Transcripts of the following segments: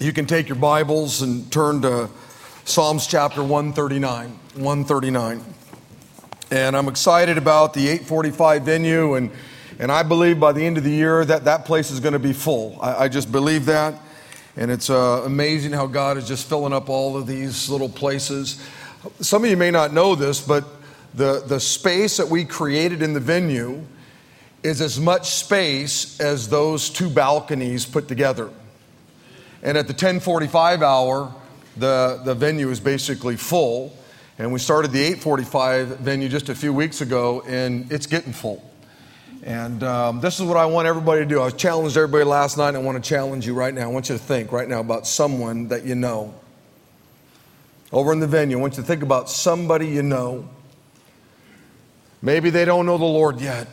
You can take your Bibles and turn to Psalms chapter 139. 139. And I'm excited about the 845 venue, and, and I believe by the end of the year that that place is going to be full. I, I just believe that. And it's uh, amazing how God is just filling up all of these little places. Some of you may not know this, but the, the space that we created in the venue is as much space as those two balconies put together. And at the 1045 hour, the, the venue is basically full. And we started the 845 venue just a few weeks ago, and it's getting full. And um, this is what I want everybody to do. I challenged everybody last night, and I want to challenge you right now. I want you to think right now about someone that you know. Over in the venue, I want you to think about somebody you know. Maybe they don't know the Lord yet.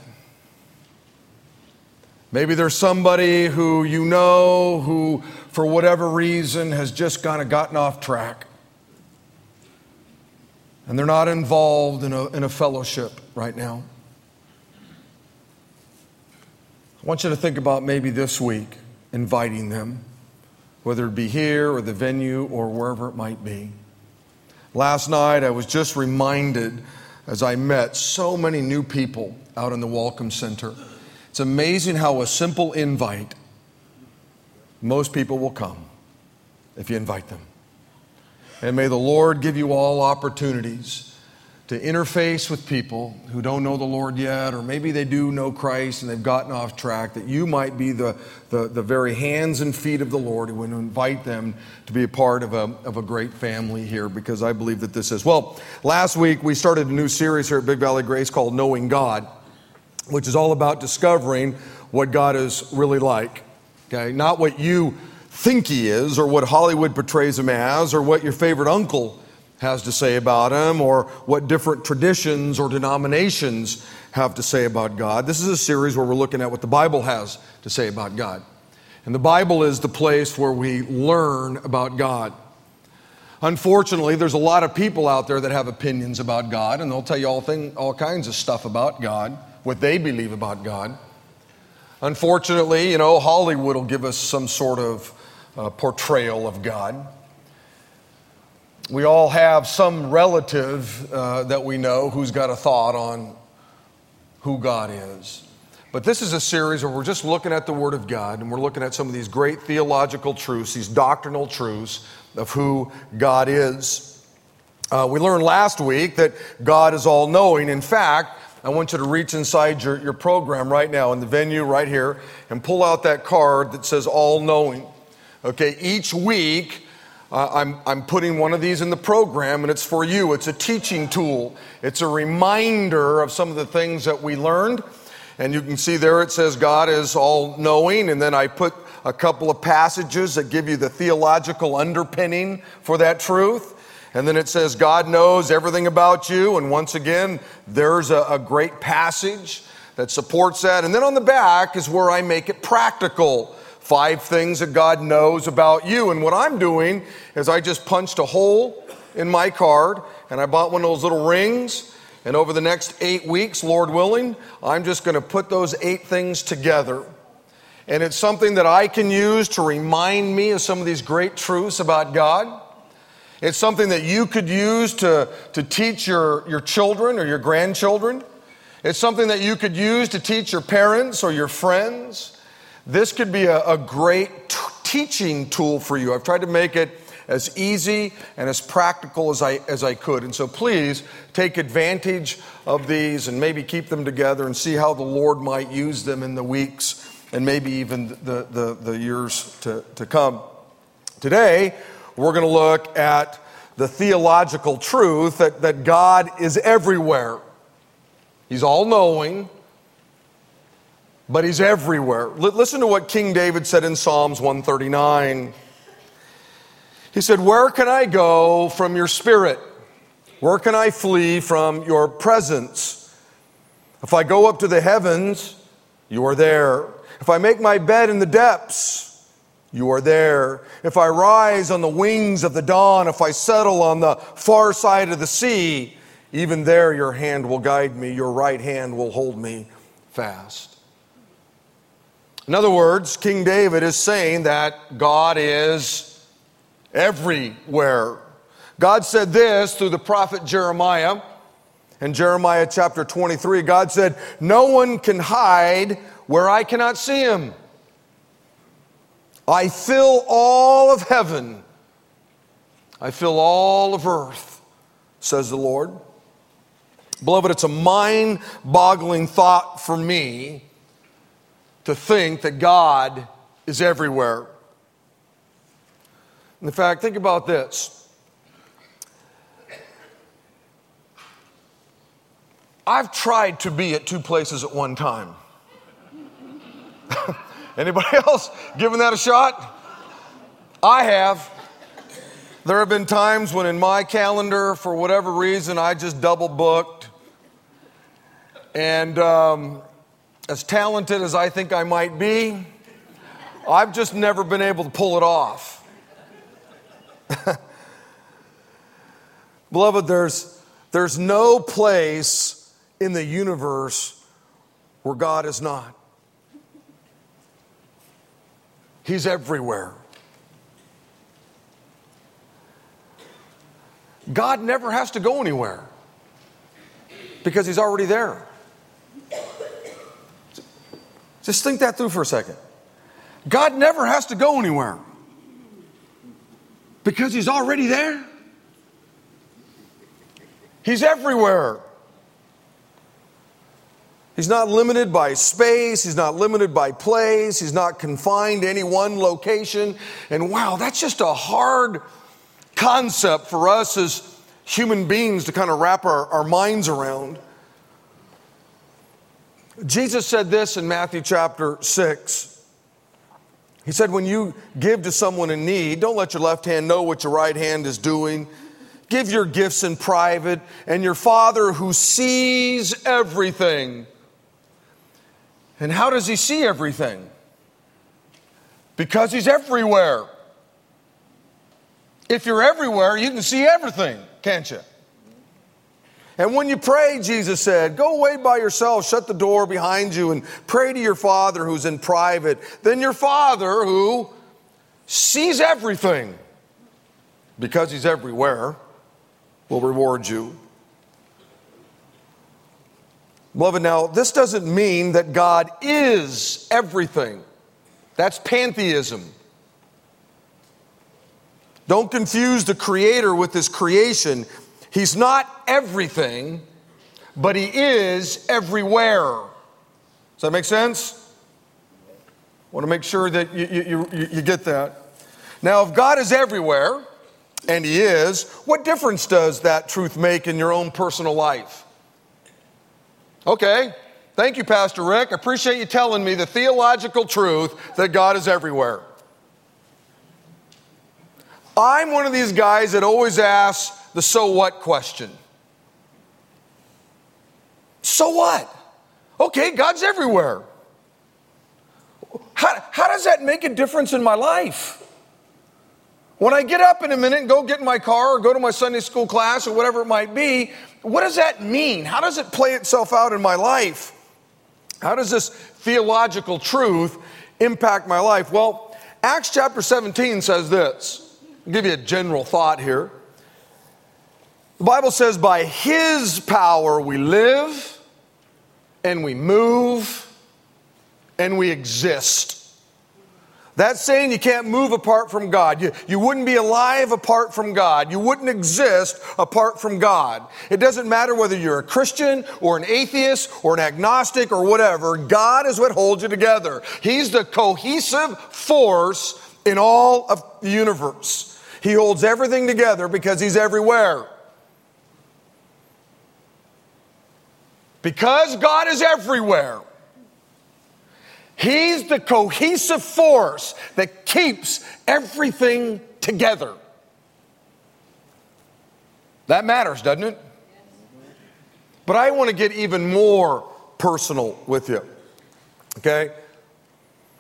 Maybe there's somebody who you know who, for whatever reason, has just kind of gotten off track. And they're not involved in a, in a fellowship right now. I want you to think about maybe this week inviting them, whether it be here or the venue or wherever it might be. Last night, I was just reminded as I met so many new people out in the Welcome Center. It's amazing how a simple invite, most people will come if you invite them. And may the Lord give you all opportunities to interface with people who don't know the Lord yet, or maybe they do know Christ and they've gotten off track, that you might be the, the, the very hands and feet of the Lord who would invite them to be a part of a, of a great family here, because I believe that this is. Well, last week we started a new series here at Big Valley Grace called Knowing God which is all about discovering what God is really like. Okay, not what you think he is or what Hollywood portrays him as or what your favorite uncle has to say about him or what different traditions or denominations have to say about God. This is a series where we're looking at what the Bible has to say about God. And the Bible is the place where we learn about God. Unfortunately, there's a lot of people out there that have opinions about God, and they'll tell you all, thing, all kinds of stuff about God what they believe about God. Unfortunately, you know, Hollywood will give us some sort of uh, portrayal of God. We all have some relative uh, that we know who's got a thought on who God is. But this is a series where we're just looking at the Word of God and we're looking at some of these great theological truths, these doctrinal truths of who God is. Uh, we learned last week that God is all knowing. In fact, I want you to reach inside your, your program right now in the venue right here and pull out that card that says all knowing. Okay, each week uh, I'm, I'm putting one of these in the program and it's for you. It's a teaching tool, it's a reminder of some of the things that we learned. And you can see there it says God is all knowing. And then I put a couple of passages that give you the theological underpinning for that truth. And then it says, God knows everything about you. And once again, there's a, a, great passage that supports that. And then on the back is where I make it practical. Five things that God knows about you. And what I'm doing is I just punched a hole in my card and I bought one of those little rings. And over the next eight weeks, Lord willing, I'm just going to put those eight things together. And it's something that I can use to remind me of some of these great truths about God. It's something that you could use to, to teach your, your children or your grandchildren. It's something that you could use to teach your parents or your friends. This could be a, a great t- teaching tool for you. I've tried to make it as easy and as practical as I, as I could. And so please take advantage of these and maybe keep them together and see how the Lord might use them in the weeks and maybe even the, the, the years to, to come. Today, we're going to look at the theological truth that, that God is everywhere. He's all knowing, but He's everywhere. L- listen to what King David said in Psalms 139. He said, Where can I go from your spirit? Where can I flee from your presence? If I go up to the heavens, you are there. If I make my bed in the depths, you are there. If I rise on the wings of the dawn, if I settle on the far side of the sea, even there your hand will guide me, your right hand will hold me fast. In other words, King David is saying that God is everywhere. God said this through the prophet Jeremiah. In Jeremiah chapter 23, God said, No one can hide where I cannot see him. I fill all of heaven, I fill all of earth, says the Lord. Beloved, it's a mind boggling thought for me to think that God is everywhere. In fact, think about this. I've tried to be at two places at one time. Anybody else giving that a shot? I have. There have been times when, in my calendar, for whatever reason, I just double booked. And um, as talented as I think I might be, I've just never been able to pull it off. Beloved, there's, there's no place in the universe where God is not. He's everywhere. God never has to go anywhere because He's already there. Just think that through for a second. God never has to go anywhere because He's already there. He's everywhere. He's not limited by space. He's not limited by place. He's not confined to any one location. And wow, that's just a hard concept for us as human beings to kind of wrap our, our minds around. Jesus said this in Matthew chapter 6. He said, When you give to someone in need, don't let your left hand know what your right hand is doing. Give your gifts in private, and your Father who sees everything and how does he see everything? Because he's everywhere. If you're everywhere, you can see everything, can't you? And when you pray, Jesus said, go away by yourself, shut the door behind you, and pray to your Father who's in private. Then your Father, who sees everything, because he's everywhere, will reward you. Beloved, now, this doesn't mean that God is everything. That's pantheism. Don't confuse the Creator with His creation. He's not everything, but He is everywhere. Does that make sense? I want to make sure that you, you, you, you get that. Now, if God is everywhere, and He is, what difference does that truth make in your own personal life? Okay, thank you, Pastor Rick. I appreciate you telling me the theological truth that God is everywhere. I'm one of these guys that always asks the so what question. So what? Okay, God's everywhere. How, how does that make a difference in my life? When I get up in a minute and go get in my car or go to my Sunday school class or whatever it might be, what does that mean? How does it play itself out in my life? How does this theological truth impact my life? Well, Acts chapter 17 says this. I'll give you a general thought here. The Bible says, By his power we live and we move and we exist. That's saying you can't move apart from God. You, you wouldn't be alive apart from God. You wouldn't exist apart from God. It doesn't matter whether you're a Christian or an atheist or an agnostic or whatever. God is what holds you together. He's the cohesive force in all of the universe. He holds everything together because He's everywhere. Because God is everywhere, He's the cohesive force that keeps everything together. That matters, doesn't it? But I want to get even more personal with you. Okay?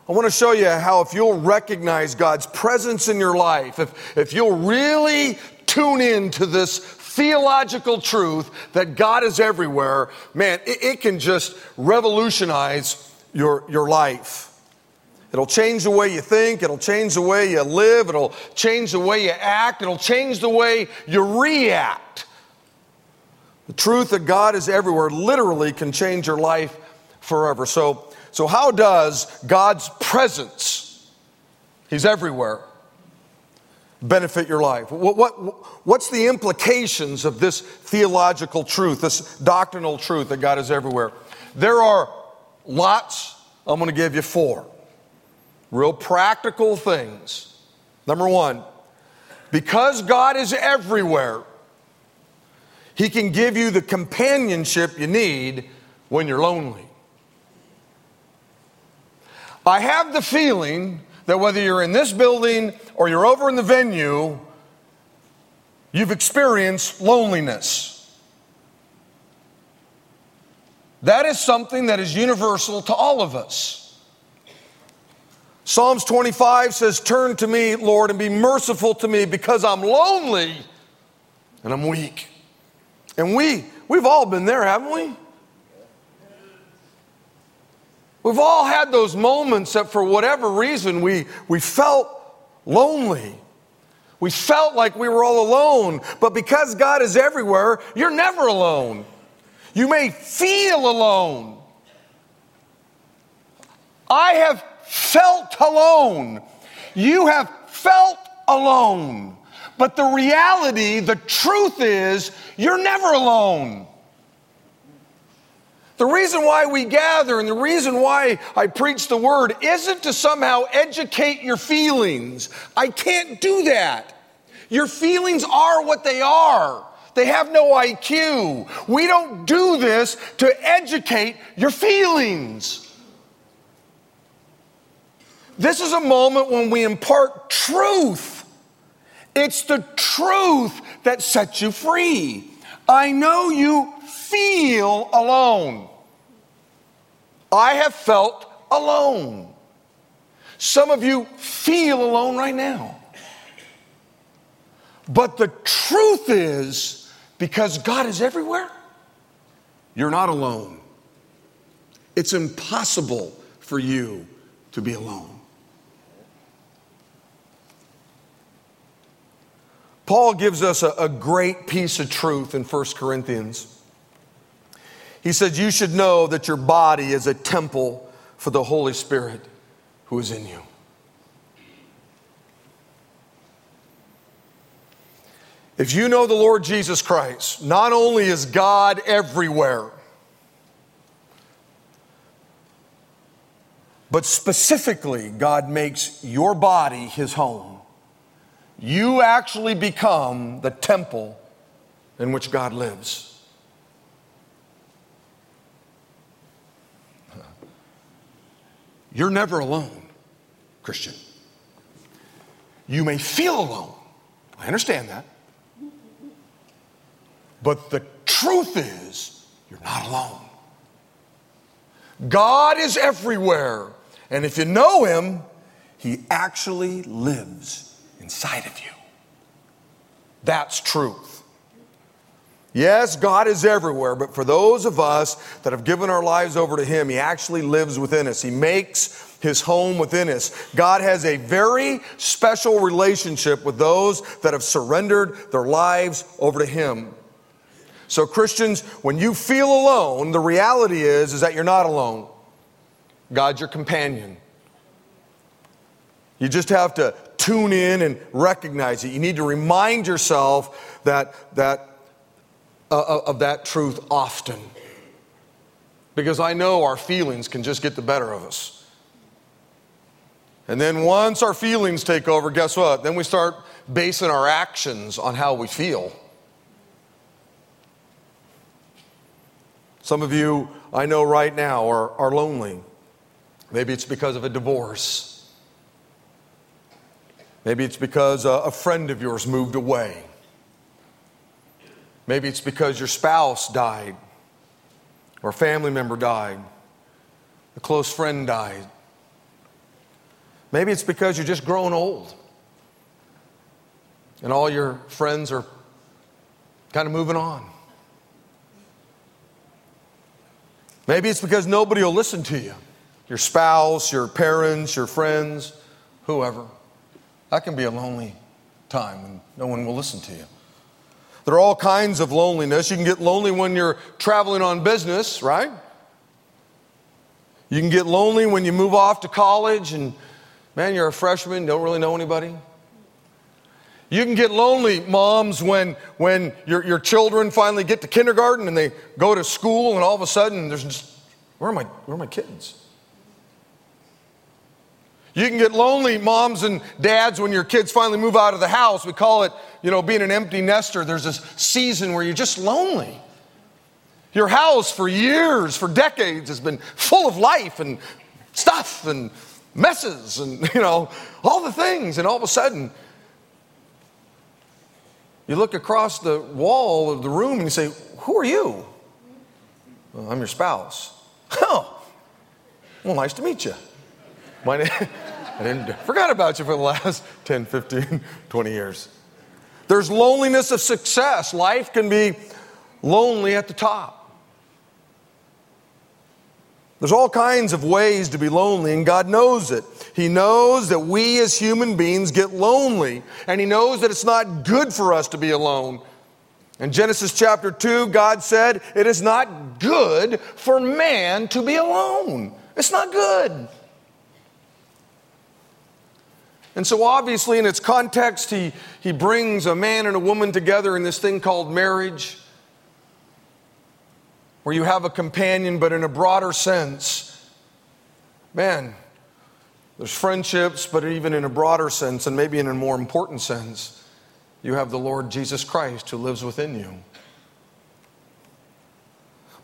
I want to show you how if you'll recognize God's presence in your life, if, if you'll really tune in to this theological truth that God is everywhere, man, it, it can just revolutionize your, your life. It'll change the way you think. It'll change the way you live. It'll change the way you act. It'll change the way you react. The truth that God is everywhere literally can change your life forever. So, so how does God's presence, He's everywhere, benefit your life? What, what, what's the implications of this theological truth, this doctrinal truth that God is everywhere? There are lots. I'm going to give you four real practical things. Number one, because God is everywhere, He can give you the companionship you need when you're lonely. I have the feeling that whether you're in this building or you're over in the venue, you've experienced loneliness. That is something that is universal to all of us. Psalms 25 says, Turn to me, Lord, and be merciful to me because I'm lonely and I'm weak. And we, we've all been there, haven't we? We've all had those moments that for whatever reason we, we felt lonely. We felt like we were all alone. But because God is everywhere, you're never alone. You may feel alone. I have felt alone. You have felt alone. But the reality, the truth is, you're never alone. The reason why we gather and the reason why I preach the word isn't to somehow educate your feelings. I can't do that. Your feelings are what they are. They have no IQ. We don't do this to educate your feelings. This is a moment when we impart truth. It's the truth that sets you free. I know you feel alone. I have felt alone. Some of you feel alone right now. But the truth is, because God is everywhere, you're not alone. It's impossible for you to be alone. Paul gives us a, a, great piece of truth in 1 Corinthians. He says, You should know that your body is a temple for the Holy Spirit who is in you. If you know the Lord Jesus Christ, not only is God everywhere, but specifically, God makes your body his home. You actually become the temple in which God lives. You're never alone, Christian. You may feel alone. I understand that. But the truth is, you're not alone. God is everywhere. And if you know Him, He actually lives inside of you. That's truth. Yes, God is everywhere, but for those of us that have given our lives over to Him, He actually lives within us. He makes His home within us. God has a very special relationship with those that have surrendered their lives over to Him. So, Christians, when you feel alone, the reality is, is that you're not alone. God's your companion. You just have to tune in and recognize it. You need to remind yourself that, that uh, uh, of that truth often. Because I know our feelings can just get the better of us. And then once our feelings take over, guess what? Then we start basing our actions on how we feel. Some of you I know right now are, are lonely. Maybe it's because of a divorce. Maybe it's because a, a friend of yours moved away. Maybe it's because your spouse died, or a family member died, a close friend died. Maybe it's because you're just growing old and all your friends are kind of moving on. Maybe it's because nobody will listen to you. your spouse, your parents, your friends, whoever. That can be a lonely time when no one will listen to you. There are all kinds of loneliness. You can get lonely when you're traveling on business, right? You can get lonely when you move off to college and, man, you're a freshman, don't really know anybody. You can get lonely, moms, when, when your, your children finally get to kindergarten and they go to school and all of a sudden there's just, where are my, where are my kids? You can get lonely, moms and dads, when your kids finally move out of the house. We call it, you know, being an empty nester. There's this season where you're just lonely. Your house for years, for decades, has been full of life and stuff and messes and, you know, all the things. And all of a sudden, you look across the wall of the room and you say, Who are you? Well, I'm your spouse. Oh, well, nice to meet you. My name, I didn't forgot about you for the last 10, 15, 20 years. There's loneliness of success. Life can be lonely at the top. There's all kinds of ways to be lonely, and God knows it. He knows that we as human beings get lonely, and He knows that it's not good for us to be alone. In Genesis chapter 2, God said, It is not good for man to be alone. It's not good. And so, obviously, in its context, he, he brings a man and a woman together in this thing called marriage, where you have a companion, but in a broader sense, man, there's friendships, but even in a broader sense, and maybe in a more important sense, you have the Lord Jesus Christ who lives within you.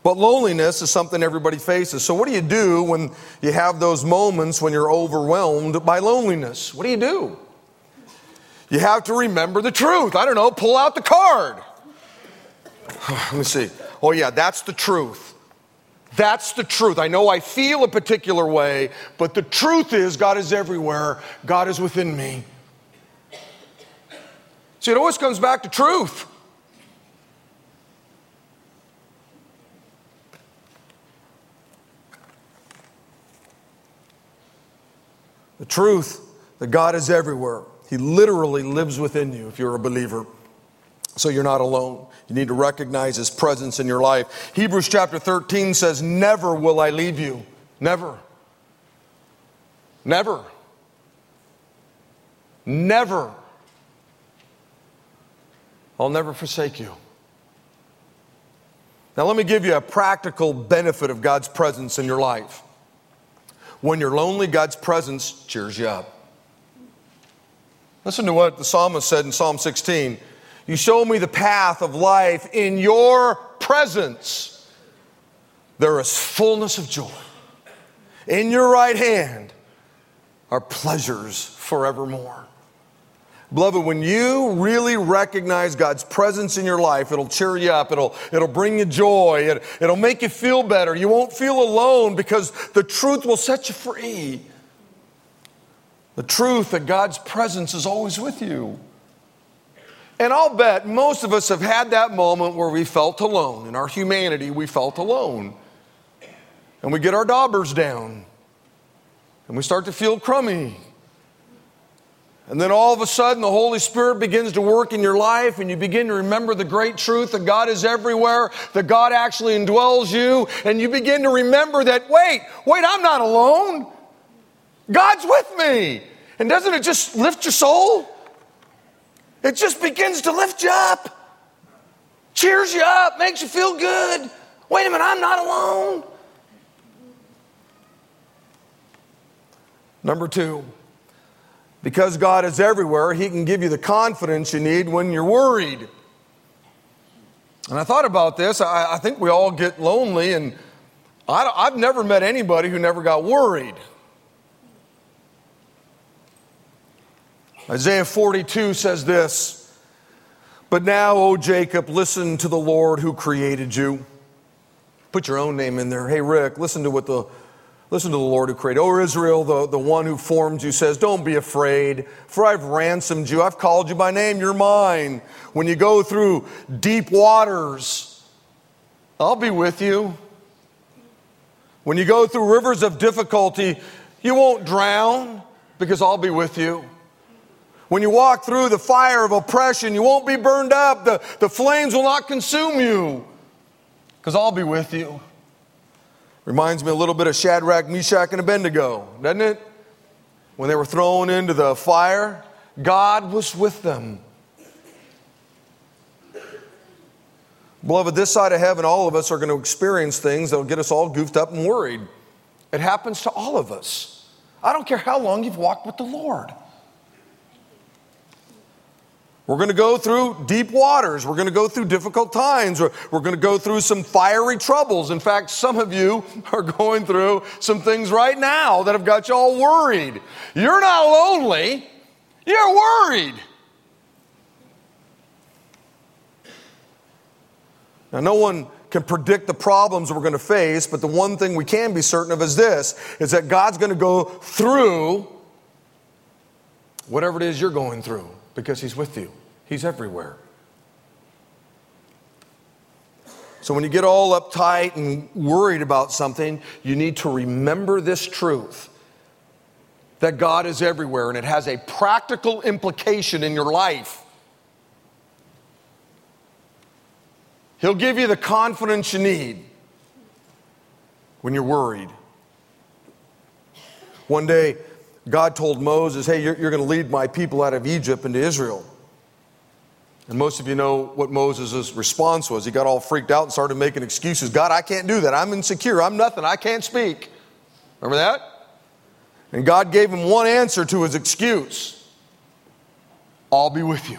But loneliness is something everybody faces. So, what do you do when you have those moments when you're overwhelmed by loneliness? What do you do? You have to remember the truth. I don't know, pull out the card. Let me see. Oh, yeah, that's the truth. That's the truth. I know I feel a particular way, but the truth is God is everywhere, God is within me. See, it always comes back to truth. The truth that God is everywhere. He literally lives within you if you're a believer. So you're not alone. You need to recognize His presence in your life. Hebrews chapter 13 says, Never will I leave you. Never. Never. Never. I'll never forsake you. Now, let me give you a practical benefit of God's presence in your life. When you're lonely, God's presence cheers you up. Listen to what the psalmist said in Psalm 16 You show me the path of life in your presence. There is fullness of joy. In your right hand are pleasures forevermore. Beloved, when you really recognize God's presence in your life, it'll cheer you up, it'll, it'll bring you joy, it, it'll make you feel better. You won't feel alone because the truth will set you free. The truth that God's presence is always with you. And I'll bet most of us have had that moment where we felt alone. In our humanity, we felt alone. And we get our daubers down and we start to feel crummy and then all of a sudden, the Holy Spirit begins to work in your life, and you begin to remember the great truth that God is everywhere, that God actually indwells you, and you begin to remember that, wait, wait, I'm not alone. God's with me. And doesn't it just lift your soul? It just begins to lift you up, cheers you up, makes you feel good. Wait a minute, I'm not alone. Number two, because God is everywhere, He can give you the confidence you need when you're worried. And I thought about this. I, I think we all get lonely, and I, I've never met anybody who never got worried. Isaiah 42 says this But now, O Jacob, listen to the Lord who created you. Put your own name in there. Hey, Rick, listen to what the Listen to the Lord who created. O Israel, the, the one who formed you says, Don't be afraid, for I've ransomed you. I've called you by name. You're mine. When you go through deep waters, I'll be with you. When you go through rivers of difficulty, you won't drown because I'll be with you. When you walk through the fire of oppression, you won't be burned up. The, the flames will not consume you because I'll be with you. Reminds me a little bit of Shadrach, Meshach, and Abednego, doesn't it? When they were thrown into the fire, God was with them. Beloved, this side of heaven, all of us are going to experience things that will get us all goofed up and worried. It happens to all of us. I don't care how long you've walked with the Lord. We're going to go through deep waters. We're going to go through difficult times. We're, we're going to go through some fiery troubles. In fact, some of you are going through some things right now that have got you all worried. You're not lonely, you're worried. Now, no one can predict the problems we're going to face, but the one thing we can be certain of is this is that God's going to go through whatever it is you're going through because He's with you, He's everywhere. So when you get all uptight and worried about something, you need to remember this truth that God is everywhere and it has a practical implication in your life. He'll give you the confidence you need when you're worried. One day, God told Moses, Hey, you're, you're going to lead my people out of Egypt into Israel. And most of you know what Moses' response was. He got all freaked out and started making excuses. God, I can't do that. I'm insecure. I'm nothing. I can't speak. Remember that? And God gave him one answer to his excuse I'll be with you.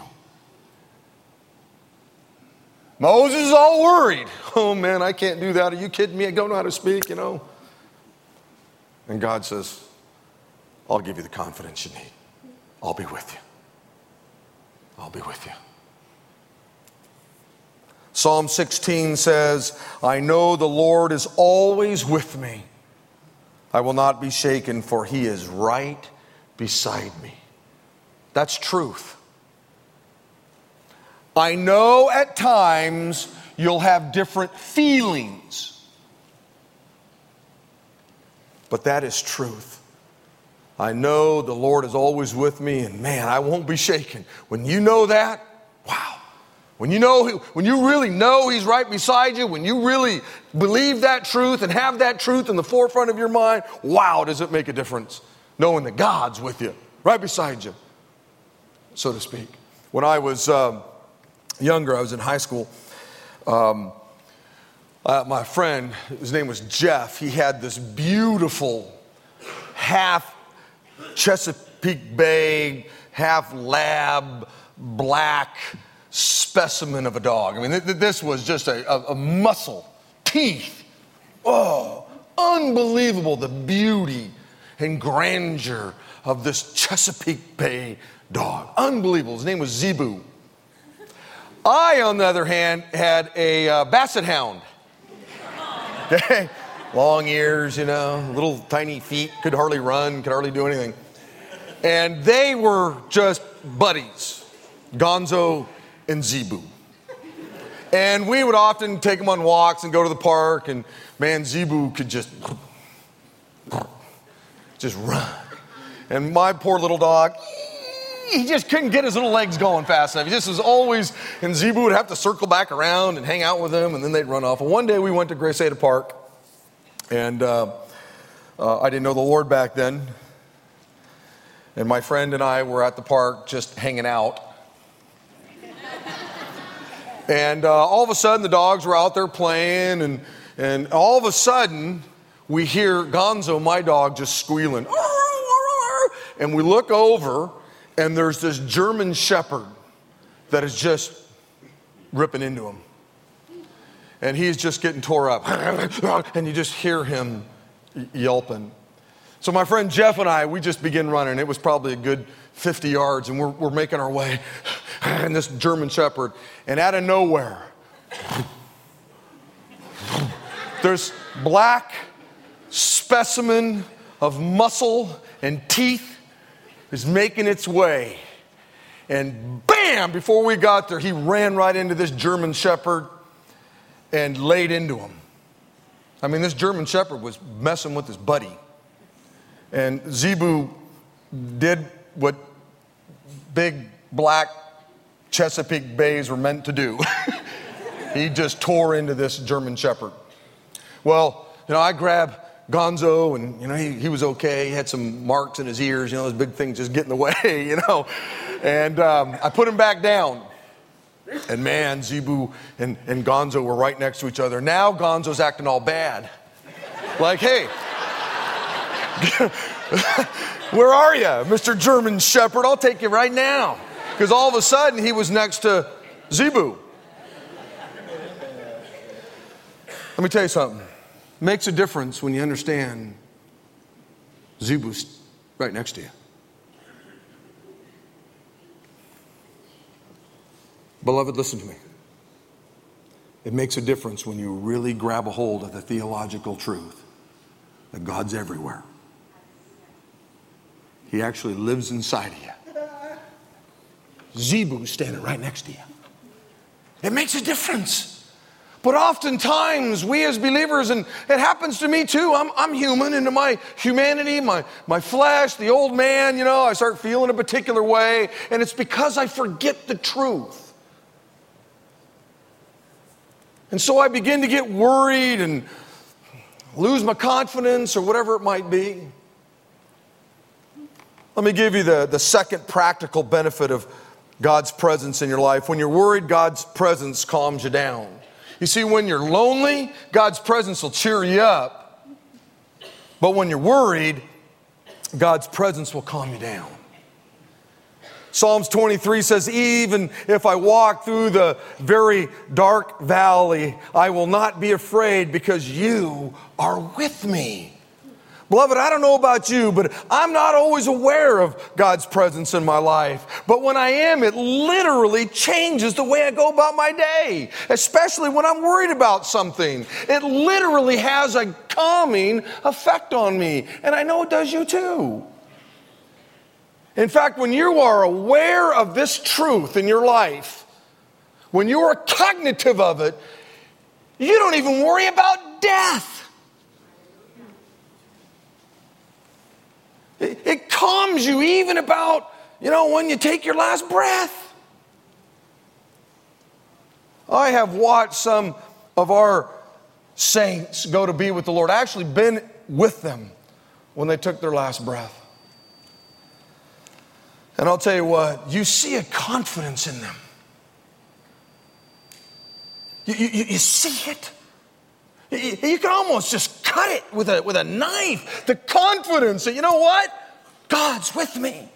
Moses is all worried. Oh man, I can't do that. Are you kidding me? I don't know how to speak, you know. And God says, I'll give you the confidence you need. I'll be with you. I'll be with you. Psalm 16 says, I know the Lord is always with me. I will not be shaken, for he is right beside me. That's truth. I know at times you'll have different feelings, but that is truth. I know the Lord is always with me, and man, I won't be shaken. When you know that, wow. When you know, when you really know He's right beside you, when you really believe that truth and have that truth in the forefront of your mind, wow, does it make a difference knowing that God's with you, right beside you, so to speak. When I was um, younger, I was in high school. Um, uh, my friend, his name was Jeff, he had this beautiful half Chesapeake Bay, half lab, black specimen of a dog. I mean, th- this was just a, a, a muscle, teeth. Oh, unbelievable the beauty and grandeur of this Chesapeake Bay dog. Unbelievable. His name was Zebu. I, on the other hand, had a uh, basset hound. Long ears, you know, little tiny feet, could hardly run, could hardly do anything. And they were just buddies, Gonzo and Zebu. And we would often take them on walks and go to the park, and man, Zebu could just, just run. And my poor little dog, he just couldn't get his little legs going fast enough. He just was always, and Zebu would have to circle back around and hang out with him, and then they'd run off. And one day we went to Grace Park, and uh, uh, I didn't know the Lord back then. And my friend and I were at the park just hanging out. and uh, all of a sudden, the dogs were out there playing, and, and all of a sudden, we hear Gonzo, my dog, just squealing. And we look over, and there's this German shepherd that is just ripping into him. And he's just getting tore up. and you just hear him yelping. So my friend Jeff and I, we just begin running. It was probably a good 50 yards, and we're, we're making our way. And this German Shepherd, and out of nowhere, there's black specimen of muscle and teeth is making its way. And bam, before we got there, he ran right into this German Shepherd and laid into him. I mean, this German Shepherd was messing with his buddy. And Zebu did what big black Chesapeake Bays were meant to do. he just tore into this German Shepherd. Well, you know, I grabbed Gonzo, and you know, he, he was okay. He had some marks in his ears, you know, those big things just get in the way, you know. And um, I put him back down. And man, Zebu and, and Gonzo were right next to each other. Now Gonzo's acting all bad. Like, hey, where are you, Mr. German Shepherd? I'll take you right now. Because all of a sudden he was next to Zebu. Let me tell you something. It makes a difference when you understand Zebu's right next to you. Beloved, listen to me. It makes a difference when you really grab a hold of the theological truth that God's everywhere. He actually lives inside of you. Zebu's standing right next to you. It makes a difference. But oftentimes, we as believers, and it happens to me too, I'm, I'm human, into my humanity, my, my flesh, the old man, you know, I start feeling a particular way, and it's because I forget the truth. And so I begin to get worried and lose my confidence or whatever it might be. Let me give you the, the second practical benefit of God's presence in your life. When you're worried, God's presence calms you down. You see, when you're lonely, God's presence will cheer you up. But when you're worried, God's presence will calm you down. Psalms 23 says, Even if I walk through the very dark valley, I will not be afraid because you are with me. Beloved, I don't know about you, but I'm not always aware of God's presence in my life. But when I am, it literally changes the way I go about my day, especially when I'm worried about something. It literally has a calming effect on me, and I know it does you too. In fact, when you are aware of this truth in your life, when you are cognitive of it, you don't even worry about death. It, it calms you even about, you know, when you take your last breath. I have watched some of our saints go to be with the Lord. I actually been with them when they took their last breath. And I'll tell you what, you see a confidence in them. You, you, you see it. You, can almost just cut it with a, with a knife. The confidence that, you know what? God's with me.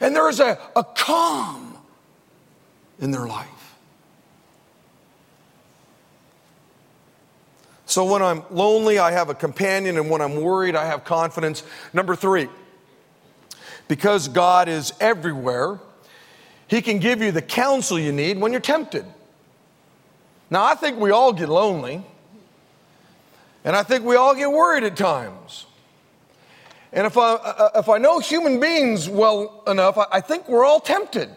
And there is a, a calm in their life. So when I'm lonely, I have a companion, and when I'm worried, I have confidence. Number three, because God is everywhere, He can give you the counsel you need when you're tempted. Now, I think we all get lonely, and I think we all get worried at times. And if I, uh, if I know human beings well enough, I think we're all tempted.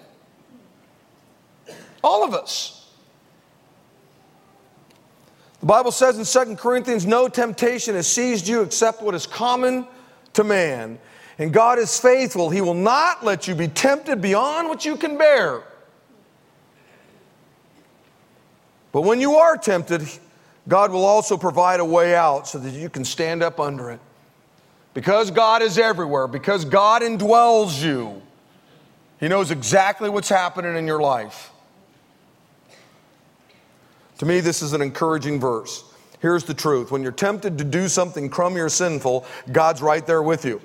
All of us. The Bible says in 2 Corinthians, no temptation has seized you except what is common to man. And God is faithful. He will not let you be tempted beyond what you can bear. But when you are tempted, God will also provide a way out so that you can stand up under it. Because God is everywhere, because God indwells you, He knows exactly what's happening in your life. To me, this is an encouraging verse. Here's the truth when you're tempted to do something crummy or sinful, God's right there with you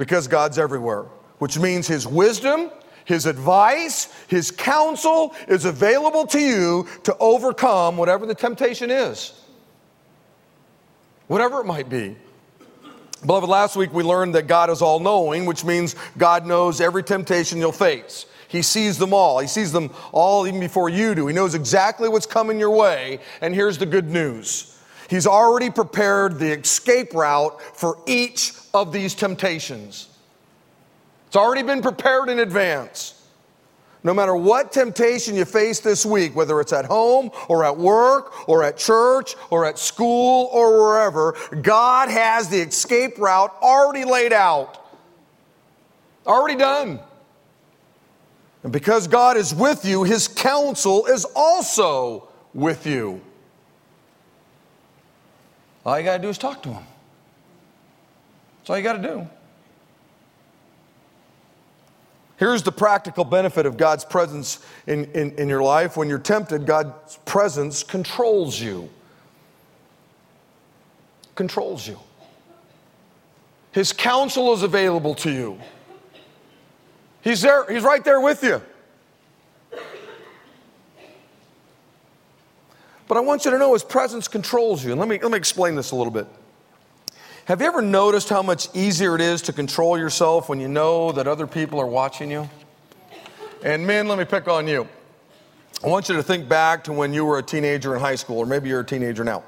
because God's everywhere, which means His wisdom, His advice, His counsel is available to you to overcome whatever the temptation is, whatever it might be. Beloved, last week we learned that God is all knowing, which means God knows every temptation you'll face. He sees them all. He sees them all even before you do. He knows exactly what's coming your way. And here's the good news He's already prepared the escape route for each of these temptations. It's already been prepared in advance. No matter what temptation you face this week, whether it's at home or at work or at church or at school or wherever, God has the escape route already laid out. Already done. And because God is with you, His counsel is also with you. All you got to do is talk to Him. That's all you got to do. Here's the practical benefit of God's presence in, in, in, your life. When you're tempted, God's presence controls you. Controls you. His counsel is available to you. He's there, he's right there with you. But I want you to know his presence controls you. And let me, let me explain this a little bit. Have you ever noticed how much easier it is to control yourself when you know that other people are watching you? And men, let me pick on you. I want you to think back to when you were a teenager in high school, or maybe you're a teenager now.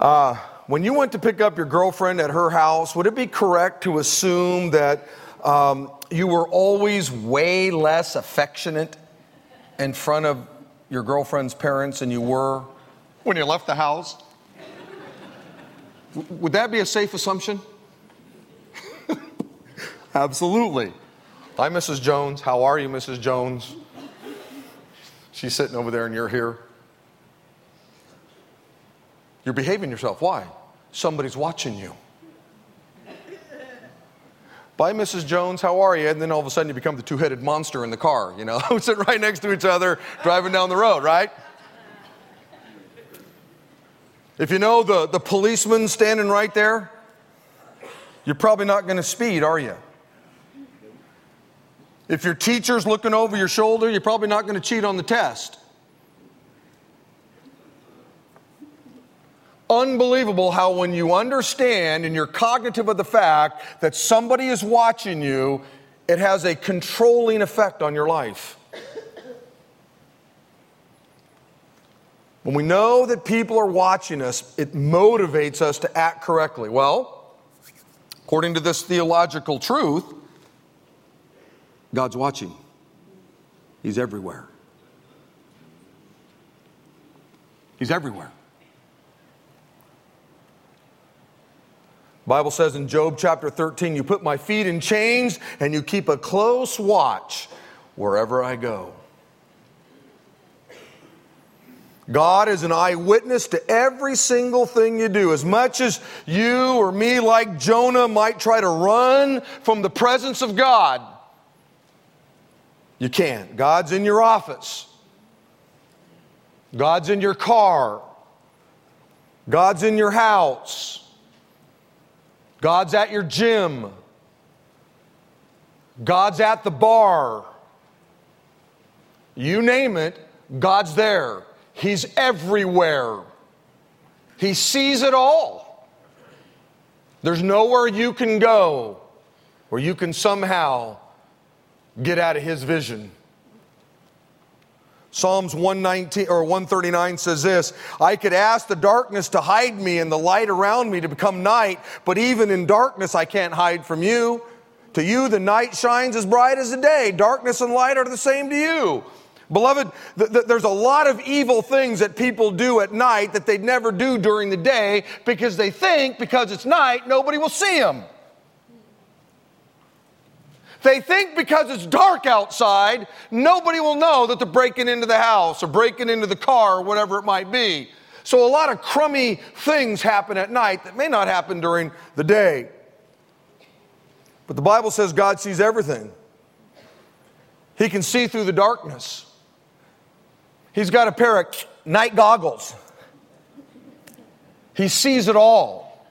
Uh, when you went to pick up your girlfriend at her house, would it be correct to assume that um, you were always way less affectionate in front of your girlfriend's parents than you were when you left the house? Would that be a safe assumption? Absolutely. Hi, Mrs. Jones. How are you, Mrs. Jones? She's sitting over there and you're here. You're behaving yourself. Why? Somebody's watching you. Bye, Mrs. Jones, how are you? And then all of a sudden you become the two headed monster in the car, you know, sitting right next to each other, driving down the road, right? If you know the, the policeman standing right there, you're probably not going to speed, are you? If your teacher's looking over your shoulder, you're probably not going to cheat on the test. unbelievable how when you understand and you're cognitive of the fact that somebody is watching you, it has a controlling effect on your life. When we know that people are watching us, it motivates us to act correctly. Well, according to this theological truth, God's watching. He's everywhere. He's everywhere. Bible says in Job chapter 13, you put my feet in chains and you keep a close watch wherever I go. God is an eyewitness to every single thing you do. As much as you or me, like Jonah, might try to run from the presence of God, you can't. God's in your office, God's in your car, God's in your house. God's at your gym. God's at the bar. You name it, God's there. He's everywhere. He sees it all. There's nowhere you can go where you can somehow get out of His vision. Psalms 119 or 139 says this, I could ask the darkness to hide me and the light around me to become night, but even in darkness I can't hide from you. To you the night shines as bright as the day. Darkness and light are the same to you. Beloved, th- th- there's a lot of evil things that people do at night that they'd never do during the day because they think because it's night nobody will see them. They think because it's dark outside, nobody will know that they're breaking into the house or breaking into the car or whatever it might be. So a lot of crummy things happen at night that may not happen during the day. But the Bible says God sees everything. He can see through the darkness. He's got a pair of night goggles. He sees it all.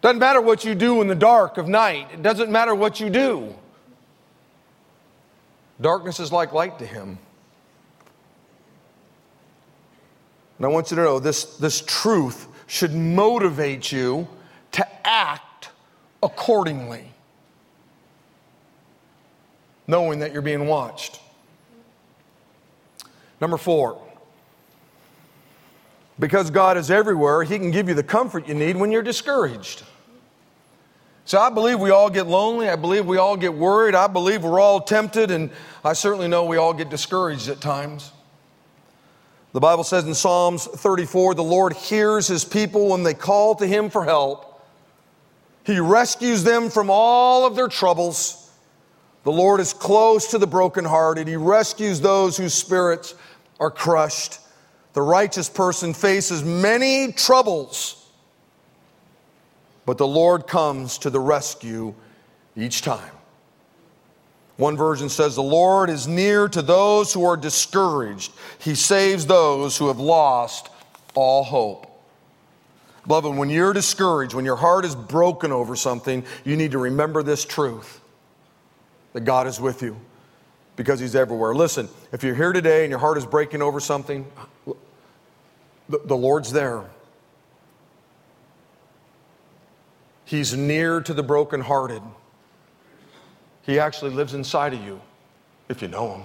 Doesn't matter what you do in the dark of night, it doesn't matter what you do. Darkness is like light to him. And I want you to know this, this truth should motivate you to act accordingly, knowing that you're being watched. Number four, because God is everywhere, He can give you the comfort you need when you're discouraged. So I believe we all get lonely. I believe we all get worried. I believe we're all tempted, and I certainly know we all get discouraged at times. The Bible says in Psalms 34 the Lord hears his people when they call to him for help. He rescues them from all of their troubles. The Lord is close to the brokenhearted. He rescues those whose spirits are crushed. The righteous person faces many troubles, but the Lord comes to the rescue each time. One version says, The Lord is near to those who are discouraged. He saves those who have lost all hope. Beloved, when you're discouraged, when your heart is broken over something, you need to remember this truth that God is with you because He's everywhere. Listen, if you're here today and your heart is breaking over something, the, the Lord's there. He's near to the brokenhearted. He actually lives inside of you if you know Him.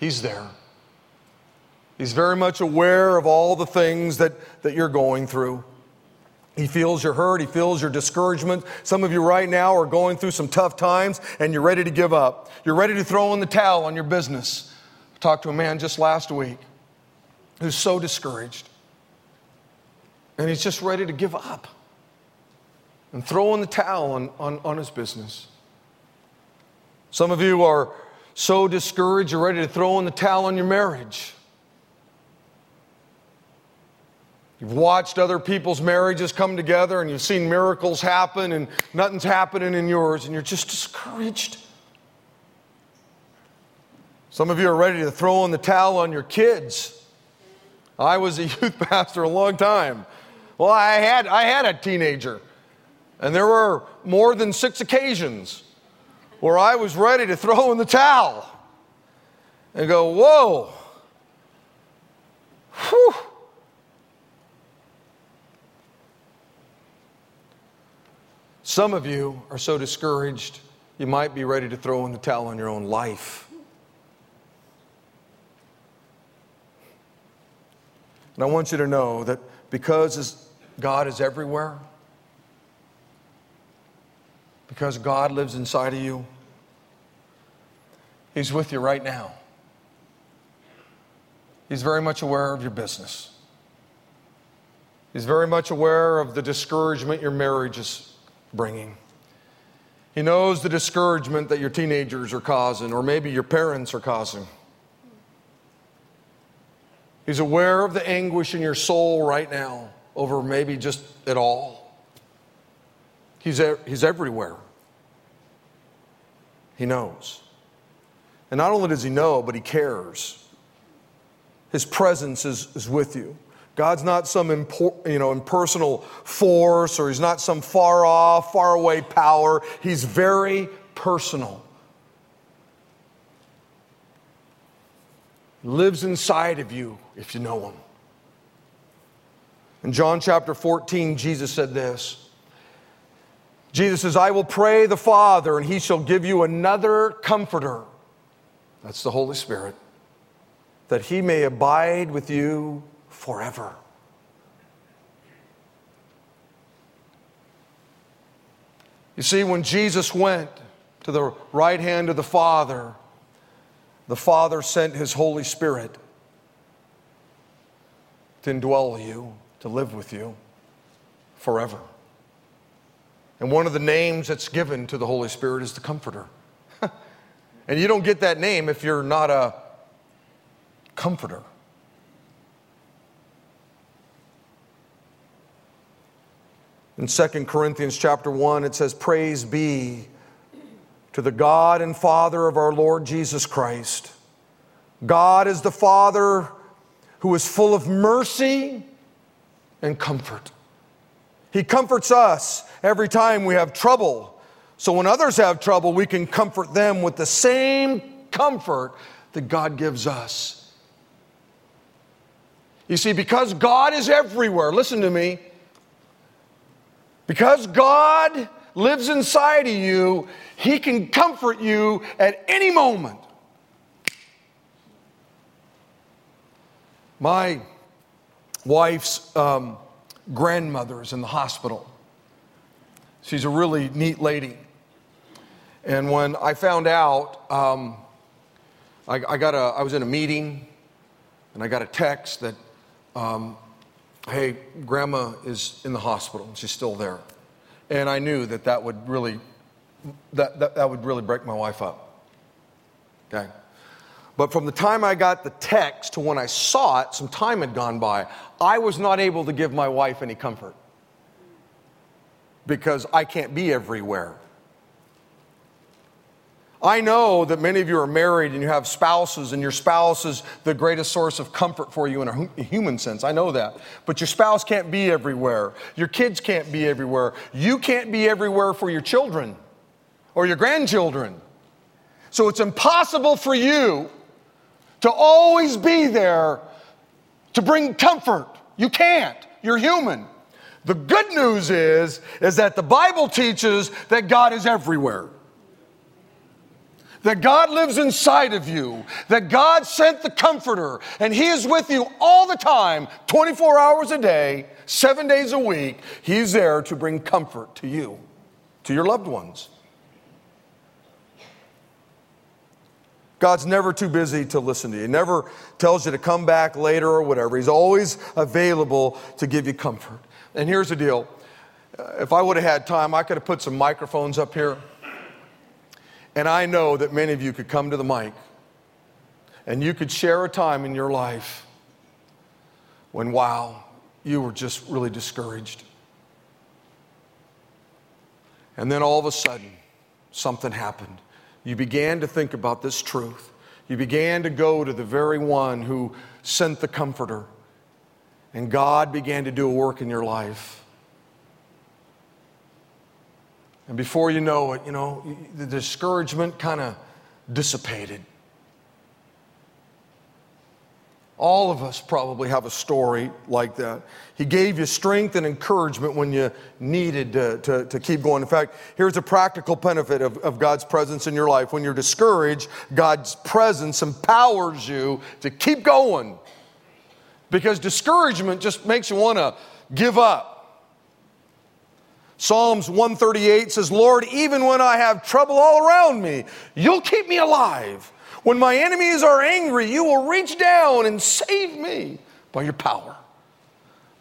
He's there. He's very much aware of all the things that, that you're going through. He feels your hurt. He feels your discouragement. Some of you right now are going through some tough times and you're ready to give up. You're ready to throw in the towel on your business. I talked to a man just last week who's so discouraged. And he's just ready to give up and throw in the towel on, on, on his business. Some of you are so discouraged, you're ready to throw in the towel on your marriage. You've watched other people's marriages come together and you've seen miracles happen and nothing's happening in yours and you're just discouraged. Some of you are ready to throw in the towel on your kids. I was a youth pastor a long time. Well, I had, I had a teenager, and there were more than six occasions where I was ready to throw in the towel and go, Whoa, whew. Some of you are so discouraged, you might be ready to throw in the towel on your own life. And I want you to know that because God is everywhere, because God lives inside of you, He's with you right now. He's very much aware of your business. He's very much aware of the discouragement your marriage is bringing. He knows the discouragement that your teenagers are causing, or maybe your parents are causing. He's aware of the anguish in your soul right now over maybe just it all. He's, he's everywhere. He knows. And not only does he know, but he cares. His presence is, is with you. God's not some impor- you know, impersonal force or he's not some far off, far away power. He's very personal. Lives inside of you if you know him. In John chapter 14, Jesus said this. Jesus says, I will pray the Father, and he shall give you another comforter. That's the Holy Spirit, that he may abide with you forever. You see, when Jesus went to the right hand of the Father, the Father sent his Holy Spirit to indwell you, to live with you forever. And one of the names that's given to the Holy Spirit is the Comforter. and you don't get that name if you're not a comforter. In 2 Corinthians chapter 1, it says, Praise be to the God and Father of our Lord Jesus Christ. God is the Father who is full of mercy and comfort. He comforts us every time we have trouble. So when others have trouble, we can comfort them with the same comfort that God gives us. You see, because God is everywhere, listen to me, because God lives inside of you, He can comfort you at any moment. My wife's um, grandmother is in the hospital. She's a really neat lady. And when I found out, um, I, I, got a, I was in a meeting and I got a text that, um, hey, grandma is in the hospital. She's still there. And I knew that that would really, that, that, that would really break my wife up. Okay. But from the time I got the text to when I saw it, some time had gone by. I was not able to give my wife any comfort because I can't be everywhere. I know that many of you are married and you have spouses, and your spouse is the greatest source of comfort for you in a human sense. I know that. But your spouse can't be everywhere. Your kids can't be everywhere. You can't be everywhere for your children or your grandchildren. So it's impossible for you to always be there to bring comfort. You can't. You're human. The good news is is that the Bible teaches that God is everywhere. That God lives inside of you, that God sent the comforter and he is with you all the time, 24 hours a day, 7 days a week. He's there to bring comfort to you, to your loved ones. God's never too busy to listen to you. He never tells you to come back later or whatever. He's always available to give you comfort. And here's the deal if I would have had time, I could have put some microphones up here. And I know that many of you could come to the mic and you could share a time in your life when, wow, you were just really discouraged. And then all of a sudden, something happened. You began to think about this truth. You began to go to the very one who sent the Comforter and God began to do a work in your life. And before you know it, you know, the discouragement kind of dissipated. All of us probably have a story like that. He gave you strength and encouragement when you needed to, to, to, keep going. In fact, here's a practical benefit of, of God's presence in your life. When you're discouraged, God's presence empowers you to keep going because discouragement just makes you want to give up. Psalms 138 says, Lord, even when I have trouble all around me, you'll keep me alive. When my enemies are angry, you will reach down and save me by your power.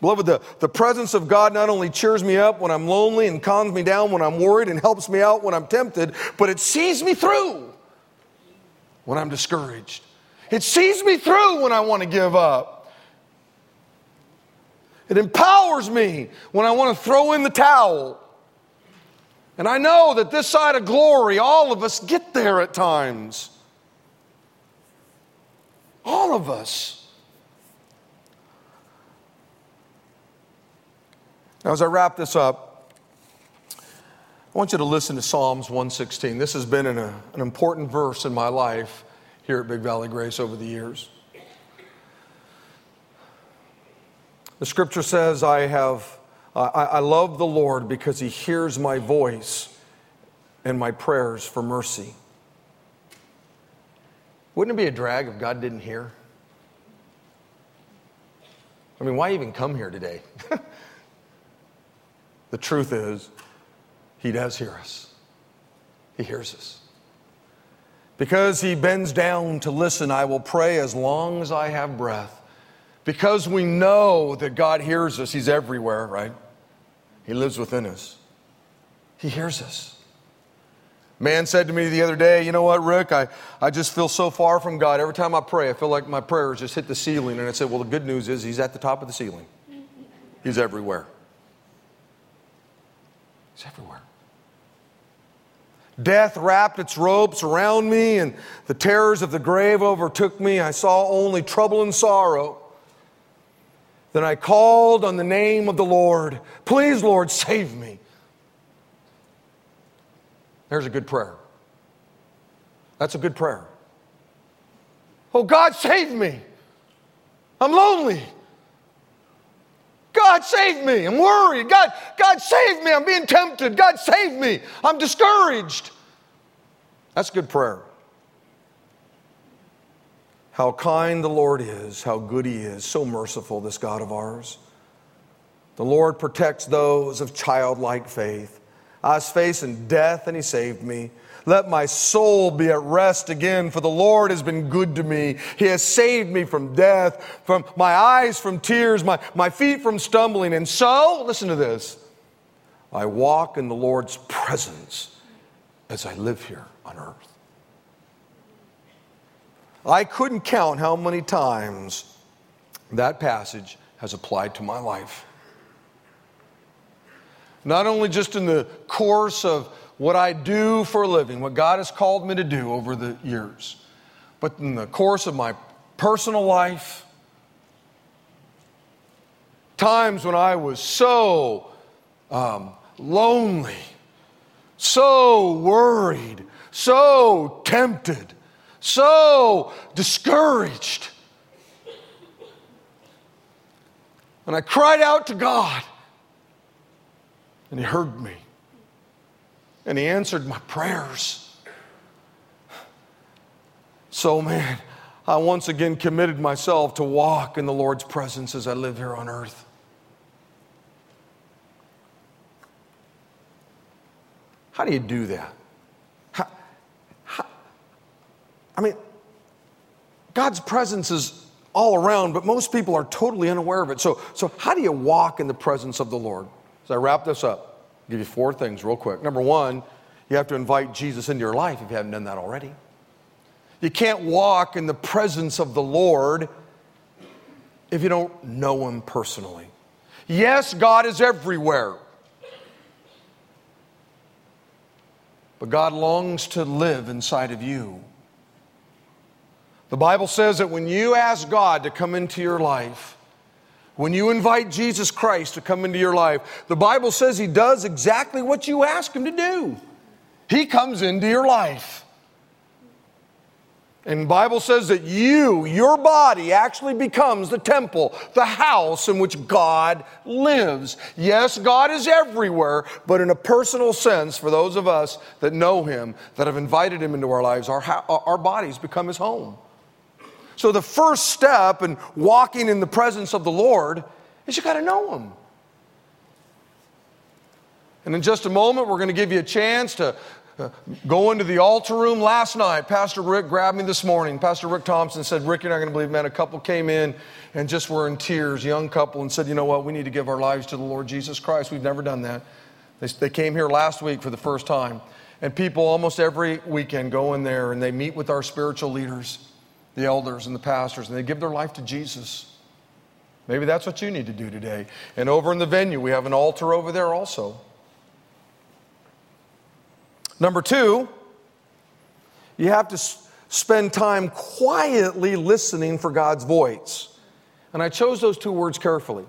Beloved, the, the presence of God not only cheers me up when I'm lonely and calms me down when I'm worried and helps me out when I'm tempted, but it sees me through when I'm discouraged. It sees me through when I want to give up. It empowers me when I want to throw in the towel. And I know that this side of glory, all of us get there at times. All of us. Now, as I wrap this up, I want you to listen to Psalms 116. This has been an, a, an important verse in my life here at Big Valley Grace over the years. The scripture says, I have, I, I love the Lord because he hears my voice and my prayers for mercy. Wouldn't it be a drag if God didn't hear? I mean, why even come here today? the truth is, He does hear us. He hears us. Because He bends down to listen, I will pray as long as I have breath. Because we know that God hears us, He's everywhere, right? He lives within us. He hears us. Man said to me the other day, You know what, Rick? I, I just feel so far from God. Every time I pray, I feel like my prayers just hit the ceiling. And I said, Well, the good news is He's at the top of the ceiling, He's everywhere. He's everywhere. Death wrapped its ropes around me, and the terrors of the grave overtook me. I saw only trouble and sorrow. Then I called on the name of the Lord. Please, Lord, save me. There's a good prayer. That's a good prayer. Oh, God, save me. I'm lonely. God, save me. I'm worried. God, God, save me. I'm being tempted. God, save me. I'm discouraged. That's a good prayer. How kind the Lord is, how good He is, so merciful, this God of ours. The Lord protects those of childlike faith. I was facing death and he saved me. Let my soul be at rest again, for the Lord has been good to me. He has saved me from death, from my eyes from tears, my, my feet from stumbling. And so, listen to this I walk in the Lord's presence as I live here on earth. I couldn't count how many times that passage has applied to my life. Not only just in the course of what I do for a living, what God has called me to do over the years, but in the course of my personal life, times when I was so um, lonely, so worried, so tempted, so discouraged. And I cried out to God, and He heard me and He answered my prayers. So, man, I once again committed myself to walk in the Lord's presence as I live here on earth. How do you do that? How, how, I mean, God's presence is all around, but most people are totally unaware of it. So, so how do you walk in the presence of the Lord? As I wrap this up, I'll give you four things real quick. Number one, you have to invite Jesus into your life if you haven't done that already. You can't walk in the presence of the Lord if you don't know Him personally. Yes, God is everywhere. But God longs to live inside of you. The Bible says that when you ask God to come into your life, when you invite Jesus Christ to come into your life, the Bible says He does exactly what you ask Him to do. He comes into your life. And the Bible says that you, your body, actually becomes the temple, the house in which God lives. Yes, God is everywhere, but in a personal sense, for those of us that know Him, that have invited Him into our lives, our, our bodies become His home. So the first step in walking in the presence of the Lord is you got to know Him. And in just a moment, we're going to give you a chance to uh, go into the altar room. Last night, Pastor Rick grabbed me this morning. Pastor Rick Thompson said, Rick, you're not going to believe, man, a couple came in and just were in tears, young couple, and said, you know what, we need to give our lives to the Lord Jesus Christ. We've never done that. They, they came here last week for the first time. And people almost every weekend go in there and they meet with our spiritual leaders the elders and the pastors, and they give their life to Jesus. Maybe that's what you need to do today. And over in the venue, we have an altar over there also. Number two, you have to spend time quietly listening for God's voice. And I chose those two words carefully.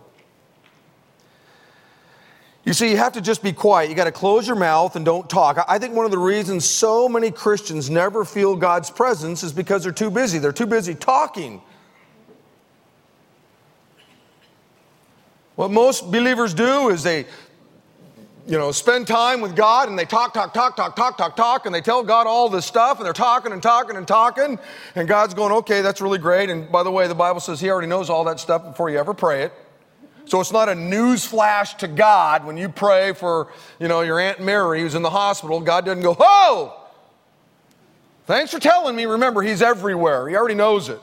You see, you have to just be quiet. You got to close your mouth and don't talk. I think one of the reasons so many Christians never feel God's presence is because they're too busy. They're too busy talking. What most believers do is they, you know, spend time with God and they talk, talk, talk, talk, talk, talk, talk, and they tell God all this stuff and they're talking and talking and talking. And God's going, okay, that's really great. And by the way, the Bible says He already knows all that stuff before you ever pray it. So it's not a news flash to God when you pray for, you know, your Aunt Mary who's in the hospital. God doesn't go, "Oh, thanks for telling me. Remember, He's everywhere. He already knows it."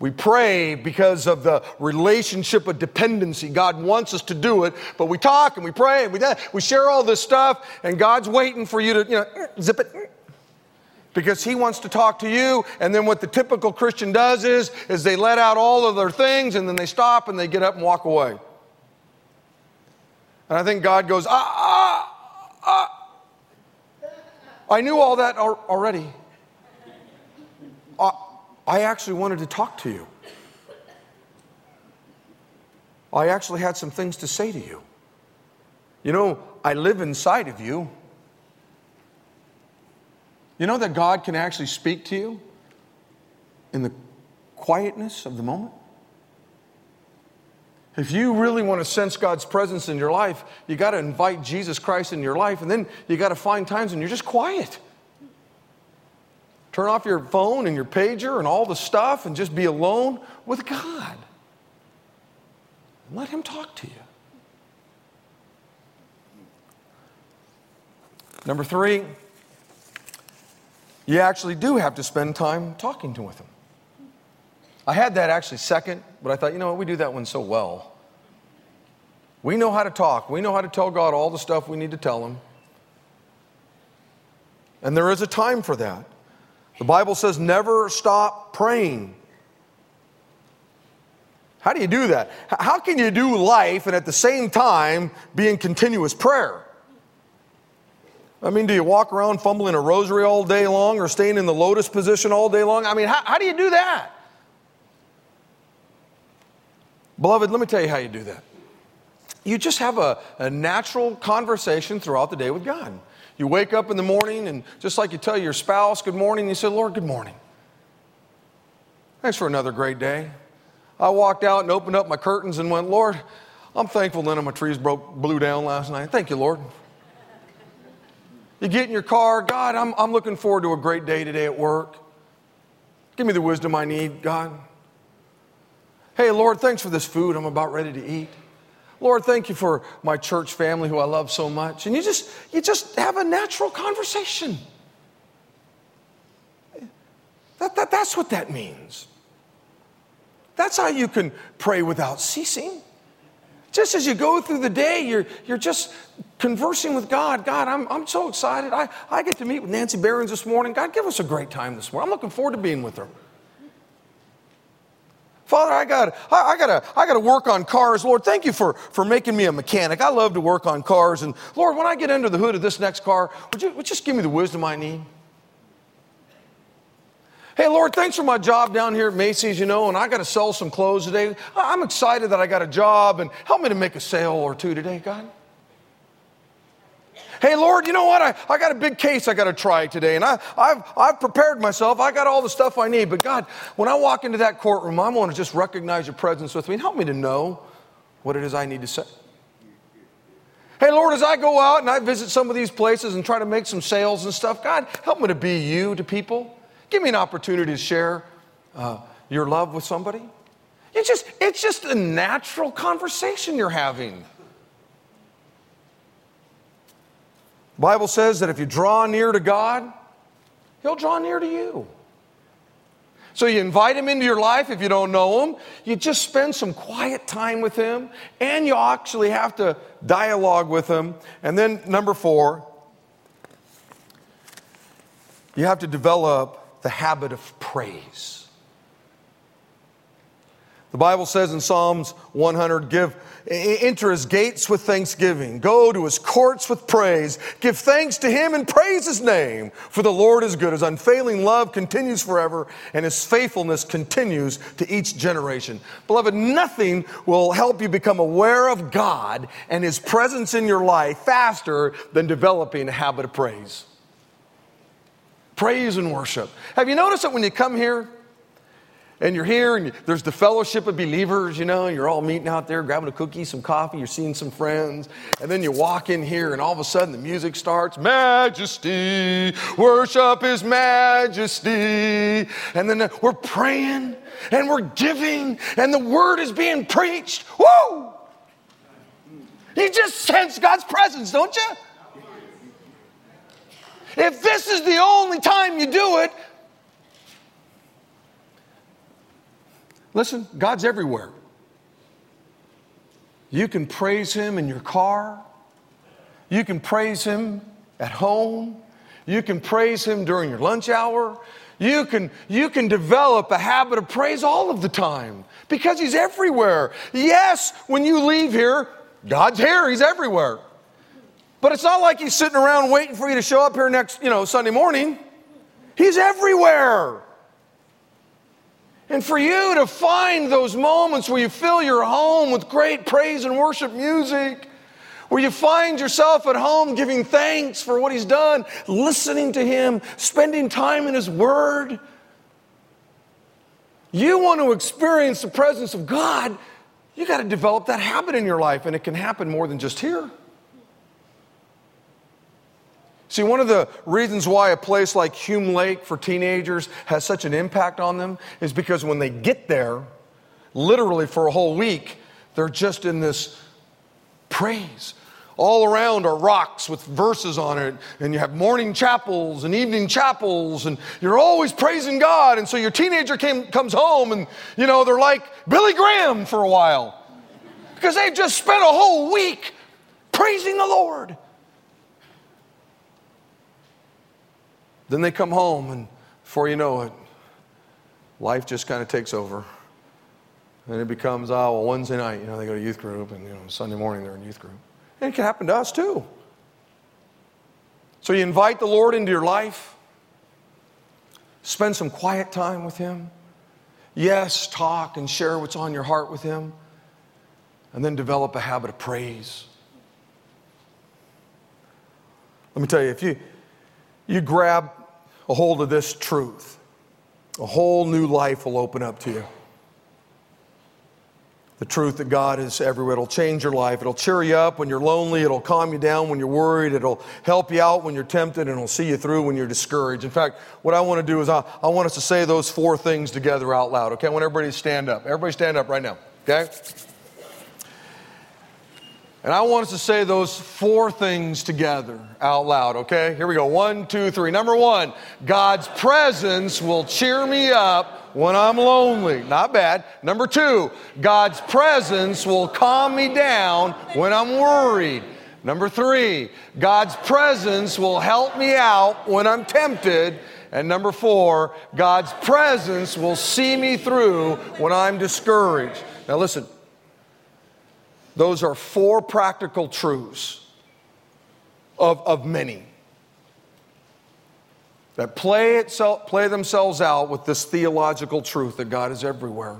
We pray because of the relationship of dependency. God wants us to do it, but we talk and we pray and we, we share all this stuff, and God's waiting for you to, you know, zip it, because he wants to talk to you. And then what the typical christian does is is they let out all of their things and then they stop and they get up and walk away. And i think god goes ah ah ah. I knew all that already. I actually wanted to talk to you. I actually had some things to say to you. You know i live inside of you you know that God can actually speak to you in the quietness of the moment? If you really want to sense God's presence in your life, you got to invite Jesus Christ in your life, and then you got to find times when you're just quiet. Turn off your phone and your pager and all the stuff and just be alone with God. Let Him talk to you. Number three, you actually do have to spend time talking to with him. I had that actually second, but I thought, you know what, we do that one so well. We know how to talk. We know how to tell God all the stuff we need to tell him. And there is a time for that. The Bible says never stop praying. How do you do that? How can you do life and at the same time be in continuous prayer? I mean, do you walk around fumbling a rosary all day long or staying in the lotus position all day long? I mean, how, how do you do that? Beloved, let me tell you how you do that. You just have a, a natural conversation throughout the day with God. You wake up in the morning, and just like you tell your spouse good morning, you say, Lord, good morning. Thanks for another great day. I walked out and opened up my curtains and went, Lord, I'm thankful none of my trees broke, blew down last night. Thank you, Lord. You get in your car, God, I'm, I'm looking forward to a great day today at work. Give me the wisdom I need, God. Hey, Lord, thanks for this food I'm about ready to eat. Lord, thank you for my church family who I love so much. And you just, you just have a natural conversation. That, that, that's what that means. That's how you can pray without ceasing. Just as you go through the day, you're, you're just conversing with God. God, I'm, I'm so excited. I, I get to meet with Nancy Behrens this morning. God, give us a great time this morning. I'm looking forward to being with her. Father, I got I, I gotta I gotta work on cars. Lord, thank you for, for making me a mechanic. I love to work on cars. And Lord, when I get under the hood of this next car, would you, would you just give me the wisdom I need? Hey, Lord, thanks for my job down here at Macy's, you know, and I got to sell some clothes today. I'm excited that I got a job and help me to make a sale or two today, God. Hey, Lord, you know what? I, I got a big case I got to try today, and I, I've, I've prepared myself. I got all the stuff I need. But God, when I walk into that courtroom, I want to just recognize your presence with me and help me to know what it is I need to say. Hey, Lord, as I go out and I visit some of these places and try to make some sales and stuff, God, help me to be you to people. Give me an opportunity to share uh, your love with somebody. You just, it's just a natural conversation you're having. Bible says that if you draw near to God, He'll draw near to you. So you invite him into your life if you don't know him. You just spend some quiet time with him, and you actually have to dialogue with him. And then, number four, you have to develop the habit of praise. The Bible says in Psalms 100 give enter his gates with thanksgiving, go to his courts with praise, give thanks to him and praise his name. For the Lord is good. His unfailing love continues forever, and his faithfulness continues to each generation. Beloved, nothing will help you become aware of God and his presence in your life faster than developing a habit of praise. Praise and worship. Have you noticed that when you come here, and you're here and there's the fellowship of believers, you know, you're all meeting out there, grabbing a cookie, some coffee, you're seeing some friends, and then you walk in here and all of a sudden the music starts, Majesty, worship His Majesty. And then we're praying and we're giving and the word is being preached. Woo! You just sense God's presence, don't you? If this is the only time you do it, Listen, God's everywhere. You can praise Him in your car. You can praise Him at home. You can praise Him during your lunch hour. You can, you can develop a habit of praise all of the time because He's everywhere. Yes, when you leave here, God's here, He's everywhere. But it's not like He's sitting around waiting for you to show up here next, you know, Sunday morning. He's everywhere. And for you to find those moments where you fill your home with great praise and worship music, where you find yourself at home giving thanks for what He's done, listening to Him, spending time in His Word. You want to experience the presence of God, you got to develop that habit in your life, and it can happen more than just here. See, one of the reasons why a place like Hume Lake for teenagers has such an impact on them is because when they get there, literally for a whole week, they're just in this praise. all around are rocks with verses on it, and you have morning chapels and evening chapels, and you're always praising God. And so your teenager came, comes home, and you know they're like Billy Graham for a while because they've just spent a whole week praising the Lord. Then they come home, and before you know it, life just kind of takes over. And it becomes, oh, well, Wednesday night, you know, they go to youth group, and, you know, Sunday morning they're in youth group. And it can happen to us too. So you invite the Lord into your life, spend some quiet time with Him. Yes, talk and share what's on your heart with Him, and then develop a habit of praise. Let me tell you, if you, you grab a hold of this truth, a whole new life will open up to you the truth that God is everywhere. It'll change your life. It'll cheer you up when you're lonely. It'll calm you down when you're worried. It'll help you out when you're tempted, and it'll see you through when you're discouraged. In fact, what I want to do is I, I want us to say those four things together out loud, okay? I want everybody to stand up. Everybody stand up right now, okay? And I want us to say those four things together out loud, okay? Here we go. One, two, three. Number one, God's presence will cheer me up when I'm lonely. Not bad. Number two, God's presence will calm me down when I'm worried. Number three, God's presence will help me out when I'm tempted. And number four, God's presence will see me through when I'm discouraged. Now, listen, those are four practical truths of, of many that play, itself, play themselves out with this theological truth that God is everywhere.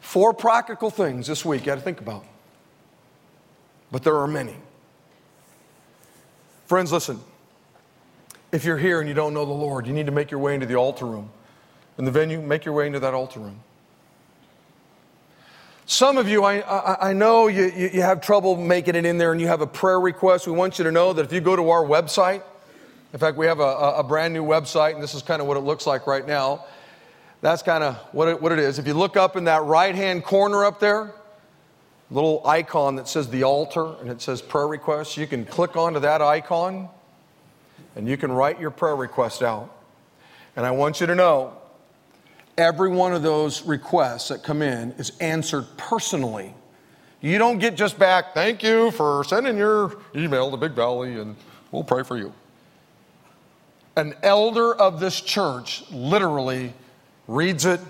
Four practical things this week you got to think about. But there are many. Friends, listen. If you're here and you don't know the Lord, you need to make your way into the altar room. In the venue, make your way into that altar room. Some of you, I, I, I know you, you have trouble making it in there and you have a prayer request. We want you to know that if you go to our website, in fact, we have a, a brand new website, and this is kind of what it looks like right now. That's kind of what it, what it is. If you look up in that right hand corner up there, little icon that says the altar and it says prayer requests, you can click onto that icon and you can write your prayer request out. And I want you to know every one of those requests that come in is answered personally. You don't get just back, thank you for sending your email to Big Valley and we'll pray for you an elder of this church literally reads it,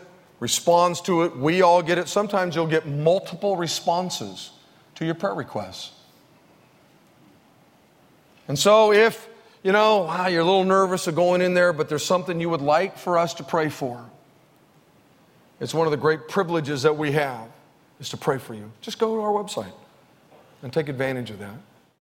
responds to it. We all get it. Sometimes you'll get multiple responses to your prayer requests. And so, if you know wow, you're a little nervous of going in there, but there's something you would like for us to pray for, it's one of the great privileges that we have is to pray for you. Just go to our website and take advantage of that.